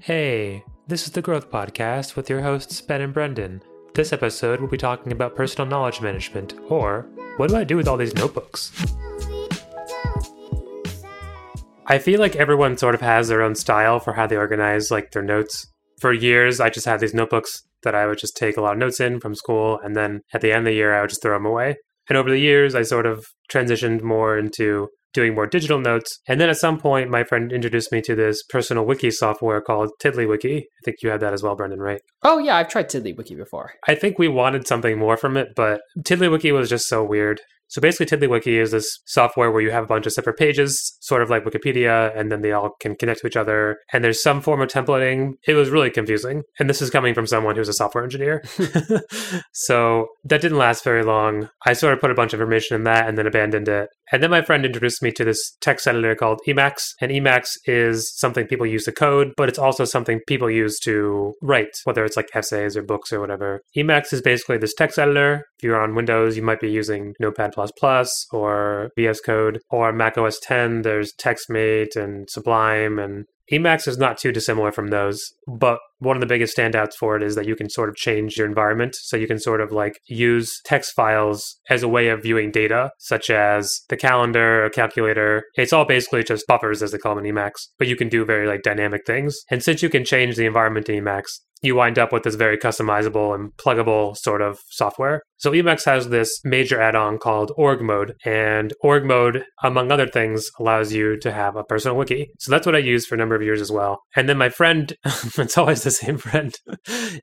Hey, this is the Growth Podcast with your hosts, Ben and Brendan. This episode, we'll be talking about personal knowledge management, or what do I do with all these notebooks? I feel like everyone sort of has their own style for how they organize like their notes. For years, I just had these notebooks that I would just take a lot of notes in from school, and then at the end of the year, I would just throw them away. And over the years, I sort of transitioned more into doing more digital notes. And then at some point, my friend introduced me to this personal wiki software called TiddlyWiki. I think you had that as well, Brendan, right? Oh yeah, I've tried TiddlyWiki before. I think we wanted something more from it, but TiddlyWiki was just so weird. So basically, TiddlyWiki is this software where you have a bunch of separate pages, sort of like Wikipedia, and then they all can connect to each other. And there's some form of templating. It was really confusing. And this is coming from someone who's a software engineer. so that didn't last very long. I sort of put a bunch of information in that and then abandoned it. And then my friend introduced me to this text editor called Emacs. And Emacs is something people use to code, but it's also something people use to write, whether it's like essays or books or whatever. Emacs is basically this text editor. If you're on Windows, you might be using Notepad or VS Code, or Mac OS 10, there's TextMate and Sublime and Emacs is not too dissimilar from those, but one of the biggest standouts for it is that you can sort of change your environment. So you can sort of like use text files as a way of viewing data, such as the calendar, a calculator. It's all basically just buffers, as they call them in Emacs, but you can do very like dynamic things. And since you can change the environment in Emacs, you wind up with this very customizable and pluggable sort of software. So Emacs has this major add-on called org mode and org mode among other things allows you to have a personal wiki. So that's what I used for a number of years as well. And then my friend, it's always the same friend,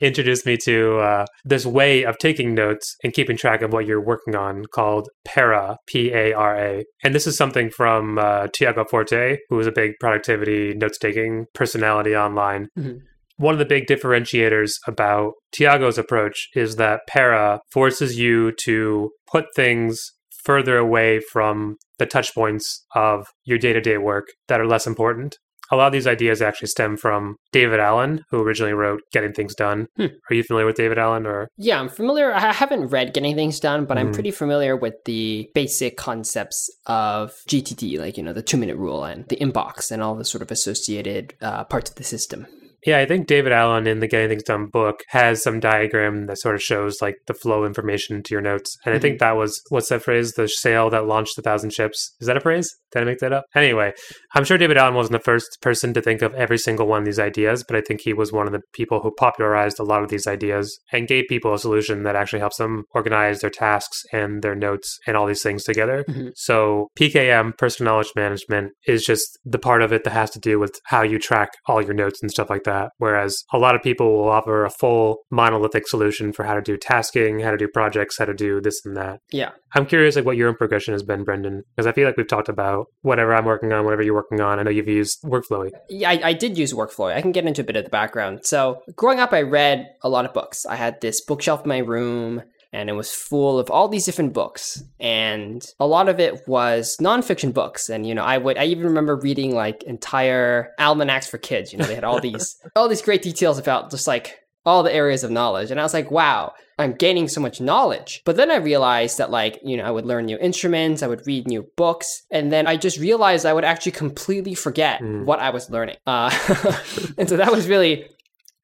introduced me to uh, this way of taking notes and keeping track of what you're working on called Para, P-A-R-A. And this is something from uh, Tiago Forte, who is a big productivity notes-taking personality online. Mm-hmm one of the big differentiators about Tiago's approach is that Para forces you to put things further away from the touch points of your day to day work that are less important. A lot of these ideas actually stem from David Allen, who originally wrote Getting Things Done. Hmm. Are you familiar with David Allen or Yeah, I'm familiar. I haven't read Getting Things Done, but mm. I'm hmm. pretty familiar with the basic concepts of GTD, like, you know, the 2-minute rule and the inbox and all the sort of associated uh, parts of the system. Yeah, I think David Allen in the Getting Things Done book has some diagram that sort of shows like the flow information to your notes. And mm-hmm. I think mm-hmm. that was what's that phrase? The sail that launched a thousand ships. Is that a phrase? Did I make that up? Anyway, I'm sure David Allen wasn't the first person to think of every single one of these ideas, but I think he was one of the people who popularized a lot of these ideas and gave people a solution that actually helps them organize their tasks and their notes and all these things together. Mm-hmm. So PKM, personal knowledge management, is just the part of it that has to do with how you track all your notes and stuff like that that. Whereas a lot of people will offer a full monolithic solution for how to do tasking, how to do projects, how to do this and that. Yeah. I'm curious like what your own progression has been, Brendan, because I feel like we've talked about whatever I'm working on, whatever you're working on. I know you've used Workflowy. Yeah, I, I did use Workflowy. I can get into a bit of the background. So growing up, I read a lot of books. I had this bookshelf in my room and it was full of all these different books. And a lot of it was nonfiction books. And you know i would i even remember reading like entire almanacs for kids. You know they had all these all these great details about just like all the areas of knowledge. And i was like wow i'm gaining so much knowledge. But then i realized that like you know i would learn new instruments i would read new books. And then i just realized i would actually completely forget mm. what i was learning. Uh, and so that was really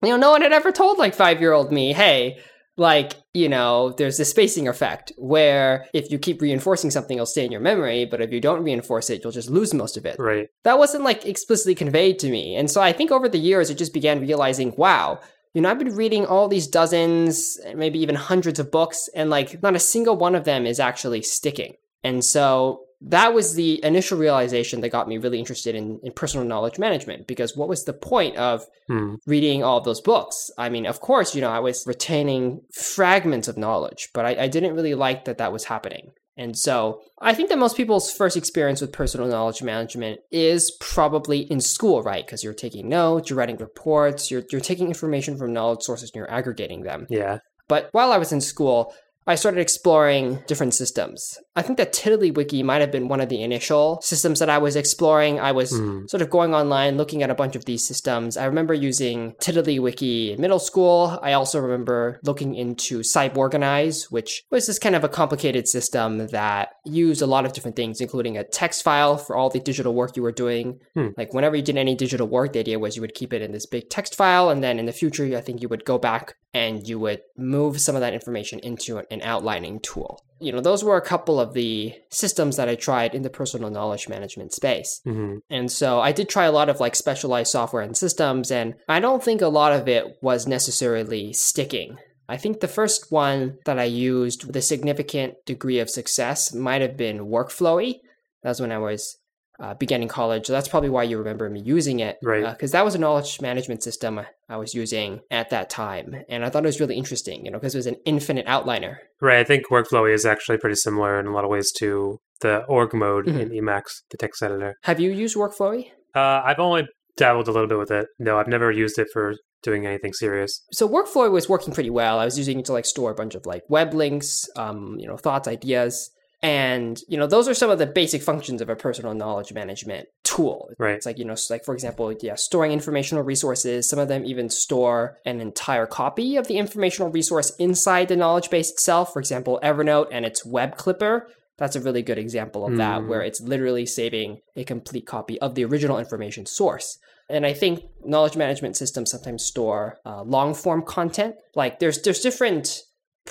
you know no one had ever told like five year old me hey like you know there's this spacing effect where if you keep reinforcing something it'll stay in your memory but if you don't reinforce it you'll just lose most of it. Right. That wasn't like explicitly conveyed to me. And so i think over the years i just began realizing wow you know i've been reading all these dozens maybe even hundreds of books and like not a single one of them is actually sticking. And so that was the initial realization that got me really interested in, in personal knowledge management because what was the point of hmm. reading all of those books i mean of course you know i was retaining fragments of knowledge but I, I didn't really like that that was happening and so I think that most people's first experience with personal knowledge management is probably in school, right? Because you're taking notes, you're writing reports, you're, you're taking information from knowledge sources and you're aggregating them. Yeah. But while I was in school, I started exploring different systems. I think that TiddlyWiki might have been one of the initial systems that I was exploring. I was Mm. sort of going online, looking at a bunch of these systems. I remember using TiddlyWiki in middle school. I also remember looking into Cyborganize, which was this kind of a complicated system that used a lot of different things, including a text file for all the digital work you were doing. Hmm. Like whenever you did any digital work, the idea was you would keep it in this big text file, and then in the future, I think you would go back and you would move some of that information into an- outlining tool. You know, those were a couple of the systems that I tried in the personal knowledge management space. hmm And so I did try a lot of like specialized software and systems, and I don't think a lot of it was necessarily sticking. I think the first one that I used with a significant degree of success might have been Workflowy. That was when I was uh, beginning college. So that's probably why you remember me using it. Right. Because that was a knowledge management system I was using at that time. And I thought it was really interesting, you know, because it was an infinite outliner. Right. I think Workflowy is actually pretty similar in a lot of ways to the org mode in Emacs, the text editor. Have you used Workflowy? Uh, I've only dabbled a little bit with it. No, I've never used it for doing anything serious. so workflow was working pretty well i was using it to like store a bunch of like web links um, you know thoughts ideas and you know those are some of the basic functions of a personal knowledge management tool. Right. it's like you know like for example yeah storing informational resources. Some of them even store an entire copy of the informational resource inside the knowledge base itself. For example evernote and its web clipper. That's a really good example of that where it's literally saving a complete copy of the original information source. And I think knowledge management systems sometimes store uh, long form content. Like there's there's different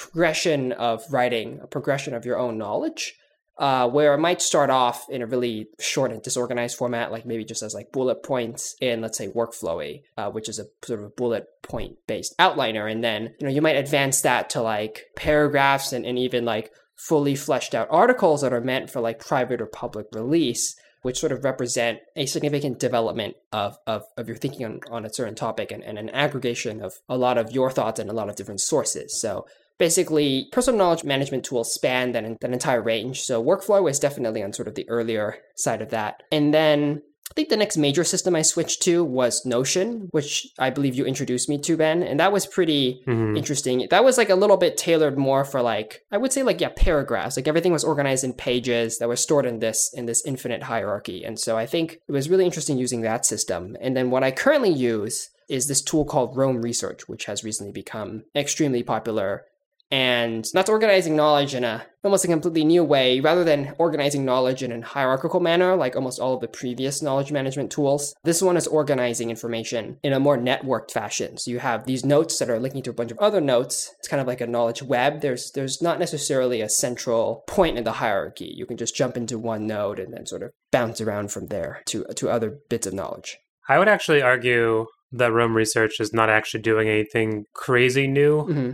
progression of writing, a progression of your own knowledge, uh, where it might start off in a really short and disorganized format, like maybe just as like bullet points in let's say Workflowy, uh, which is a sort of a bullet point based outliner, and then you know you might advance that to like paragraphs and, and even like fully fleshed out articles that are meant for like private or public release which sort of represent a significant development of, of, of your thinking on, on a certain topic and, and an aggregation of a lot of your thoughts and a lot of different sources. So basically, personal knowledge management tools span that, that entire range. So workflow is definitely on sort of the earlier side of that. And then I think the next major system I switched to was Notion, which I believe you introduced me to, Ben. And that was pretty Mhm. interesting. That was like a little bit tailored more for like I would say like yeah paragraphs. Like everything was organized in pages that were stored in this in this infinite hierarchy. And so I think it was really interesting using that system. And then what I currently use is this tool called Roam Research, which has recently become extremely popular. And that's organizing knowledge in a almost a completely new way, rather than organizing knowledge in a hierarchical manner, like almost all of the previous knowledge management tools. This one is organizing information in a more networked fashion. So you have these notes that are linking to a bunch of other notes. It's kind of like a knowledge web. There's there's not necessarily a central point in the hierarchy. You can just jump into one node and then sort of bounce around from there to to other bits of knowledge. I would actually argue that Roam Research is not actually doing anything crazy new. hmm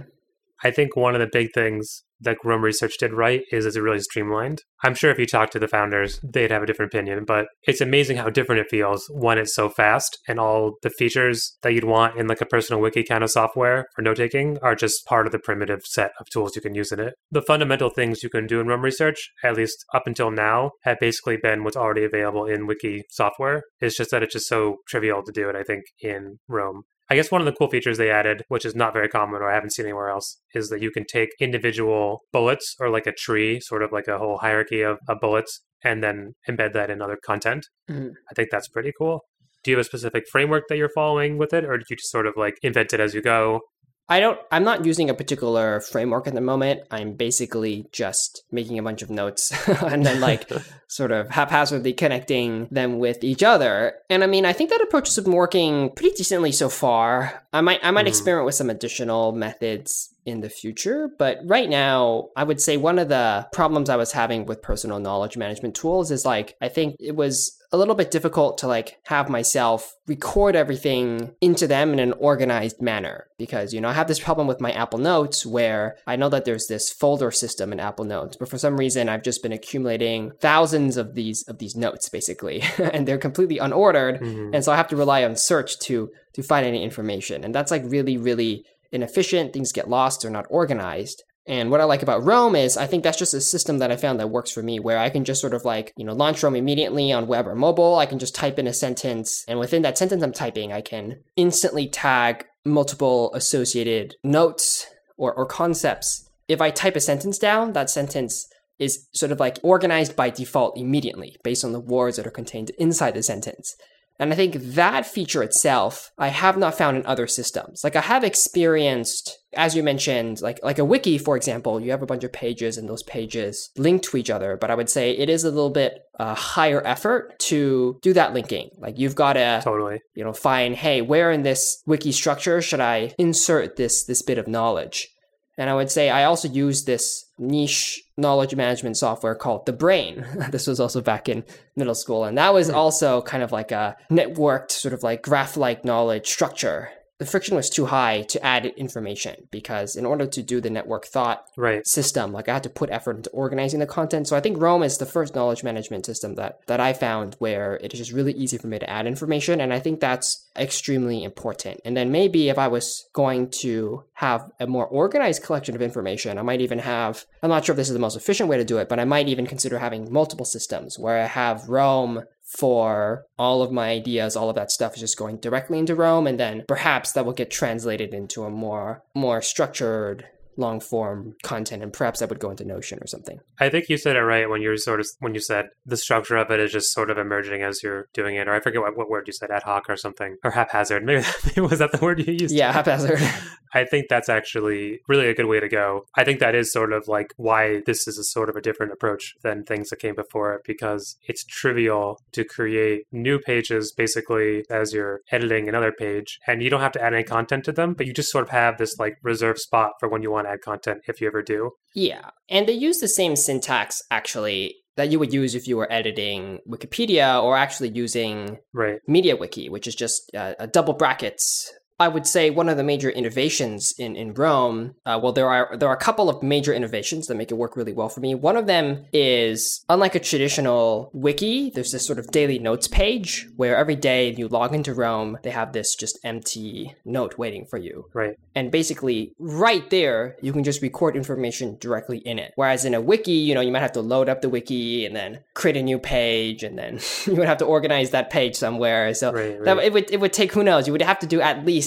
I think one of the big things that Roam Research did right is it's really streamlined. I'm sure if you talk to the founders, they'd have a different opinion, but it's amazing how different it feels when it's so fast and all the features that you'd want in like a personal wiki kind of software for note taking are just part of the primitive set of tools you can use in it. The fundamental things you can do in Roam Research, at least up until now, have basically been what's already available in wiki software. It's just that it's just so trivial to do it, I think, in Roam. I guess one of the cool features they added, which is not very common or I haven't seen anywhere else, is that you can take individual bullets or like a tree, sort of like a whole hierarchy of, of bullets, and then embed that in other content. Mhm. I think that's pretty cool. Do you have a specific framework that you're following with it, or did you just sort of like invent it as you go? I don't I'm not using a particular framework at the moment. I'm basically just making a bunch of notes and then like sort of haphazardly connecting them with each other. And I mean, I think that approach has been working pretty decently so far. I might I might Mhm. experiment with some additional methods in the future, but right now, I would say one of the problems I was having with personal knowledge management tools is like I think it was a little bit difficult to like have myself record everything into them in an organized manner because you know I have this problem with my Apple Notes where I know that there's this folder system in Apple Notes, but for some reason I've just been accumulating thousands of these of these notes basically, and they're completely unordered, Mhm. and so I have to rely on search to to find any information, and that's like really really inefficient. Things get lost; they're not organized. And what I like about Roam is I think that's just a system that I found that works for me where I can just sort of like, you know, launch Roam immediately on web or mobile. I can just type in a sentence and within that sentence I'm typing, I can instantly tag multiple associated notes or, or concepts if I type a sentence down, that sentence is sort of like organized by default immediately based on the words that are contained inside the sentence. And I think that feature itself, I have not found in other systems. Like I have experienced, as you mentioned, like like a wiki, for example, you have a bunch of pages and those pages link to each other. But I would say it is a little bit uh, higher effort to do that linking. Like you've got to Totally. you know find, hey, where in this wiki structure should I insert this this bit of knowledge? And I would say I also use this niche knowledge management software called The Brain. this was also back in middle school. And that was hmm. also kind of like a networked, sort of like graph like knowledge structure. The friction was too high to add information because in order to do the network thought Right. system, like I had to put effort into organizing the content. So I think Roam is the first knowledge management system that that I found where it is just really easy for me to add information. And I think that's extremely important. And then maybe if I was going to have a more organized collection of information, I might even have, I'm not sure if this is the most efficient way to do it, but I might even consider having multiple systems where I have Roam for all of my ideas, all of that stuff is just going directly into Roam, and then perhaps that will get translated into a more more structured long form content and perhaps that would go into notion or something I think you said it right when you were sort of when you said the structure of it is just sort of emerging as you're doing it, or I forget what, what word you said, ad hoc or something, or haphazard. Maybe was that the word you used? yeah haphazard I think that's actually really a good way to go. I think that is sort of like why this is a sort of a different approach than things that came before it because it's trivial to create new pages basically as you're editing another page and you don't have to add any content to them, but you just sort of have this like reserved spot for when you want add content if you ever do. yeah and they use the same syntax actually that you would use if you were editing wikipedia or actually using Right. MediaWiki, which is just uh, a double brackets. I would say one of the major innovations in in Roam. Uh, well, there are there are a couple of major innovations that make it work really well for me. One of them is unlike a traditional wiki. There's this sort of daily notes page where every day you log into Roam, they have this just empty note waiting for you. Right. And basically, right there, you can just record information directly in it. Whereas in a wiki, you know, you might have to load up the wiki and then create a new page, and then you would have to organize that page somewhere. So Right, that it would it would take who knows. You would have to do at least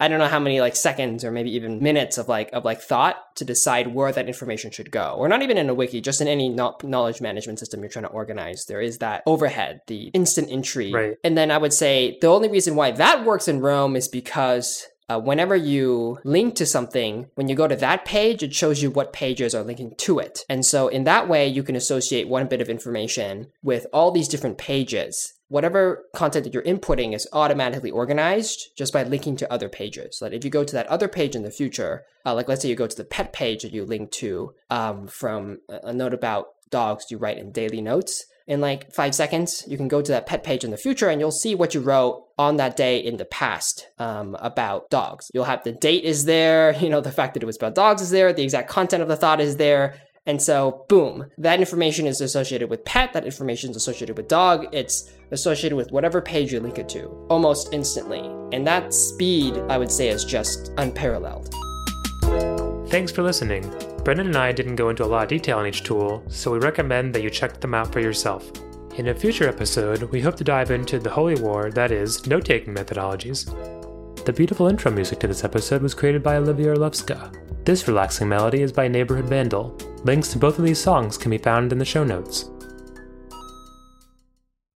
I don't know how many like seconds or maybe even minutes of like of like thought to decide where that information should go. Or not even in a wiki, just in any kno- knowledge management system you're trying to organize. There is that overhead, the instant entry. Right. And then I would say the only reason why that works in Roam is because uh, whenever you link to something, when you go to that page, it shows you what pages are linking to it. And so in that way, you can associate one bit of information with all these different pages. Whatever content that you're inputting is automatically organized just by linking to other pages. Like if you go to that other page in the future, uh, like let's say you go to the pet page that you link to um, from a a note about dogs you write in daily notes, in like five seconds, you can go to that pet page in the future and you'll see what you wrote on that day in the past um, about dogs. You'll have the date is there, you know, the fact that it was about dogs is there, the exact content of the thought is there. And so, boom, that information is associated with pet, that information is associated with dog, it's associated with whatever page you link it to almost instantly. And that speed, I would say, is just unparalleled. Thanks for listening. Brendan and I didn't go into a lot of detail on each tool, so we recommend that you check them out for yourself. In a future episode, we hope to dive into the holy war that is note taking methodologies. The beautiful intro music to this episode was created by Olivia Orlovska. This relaxing melody is by Neighborhood Vandal. Links to both of these songs can be found in the show notes.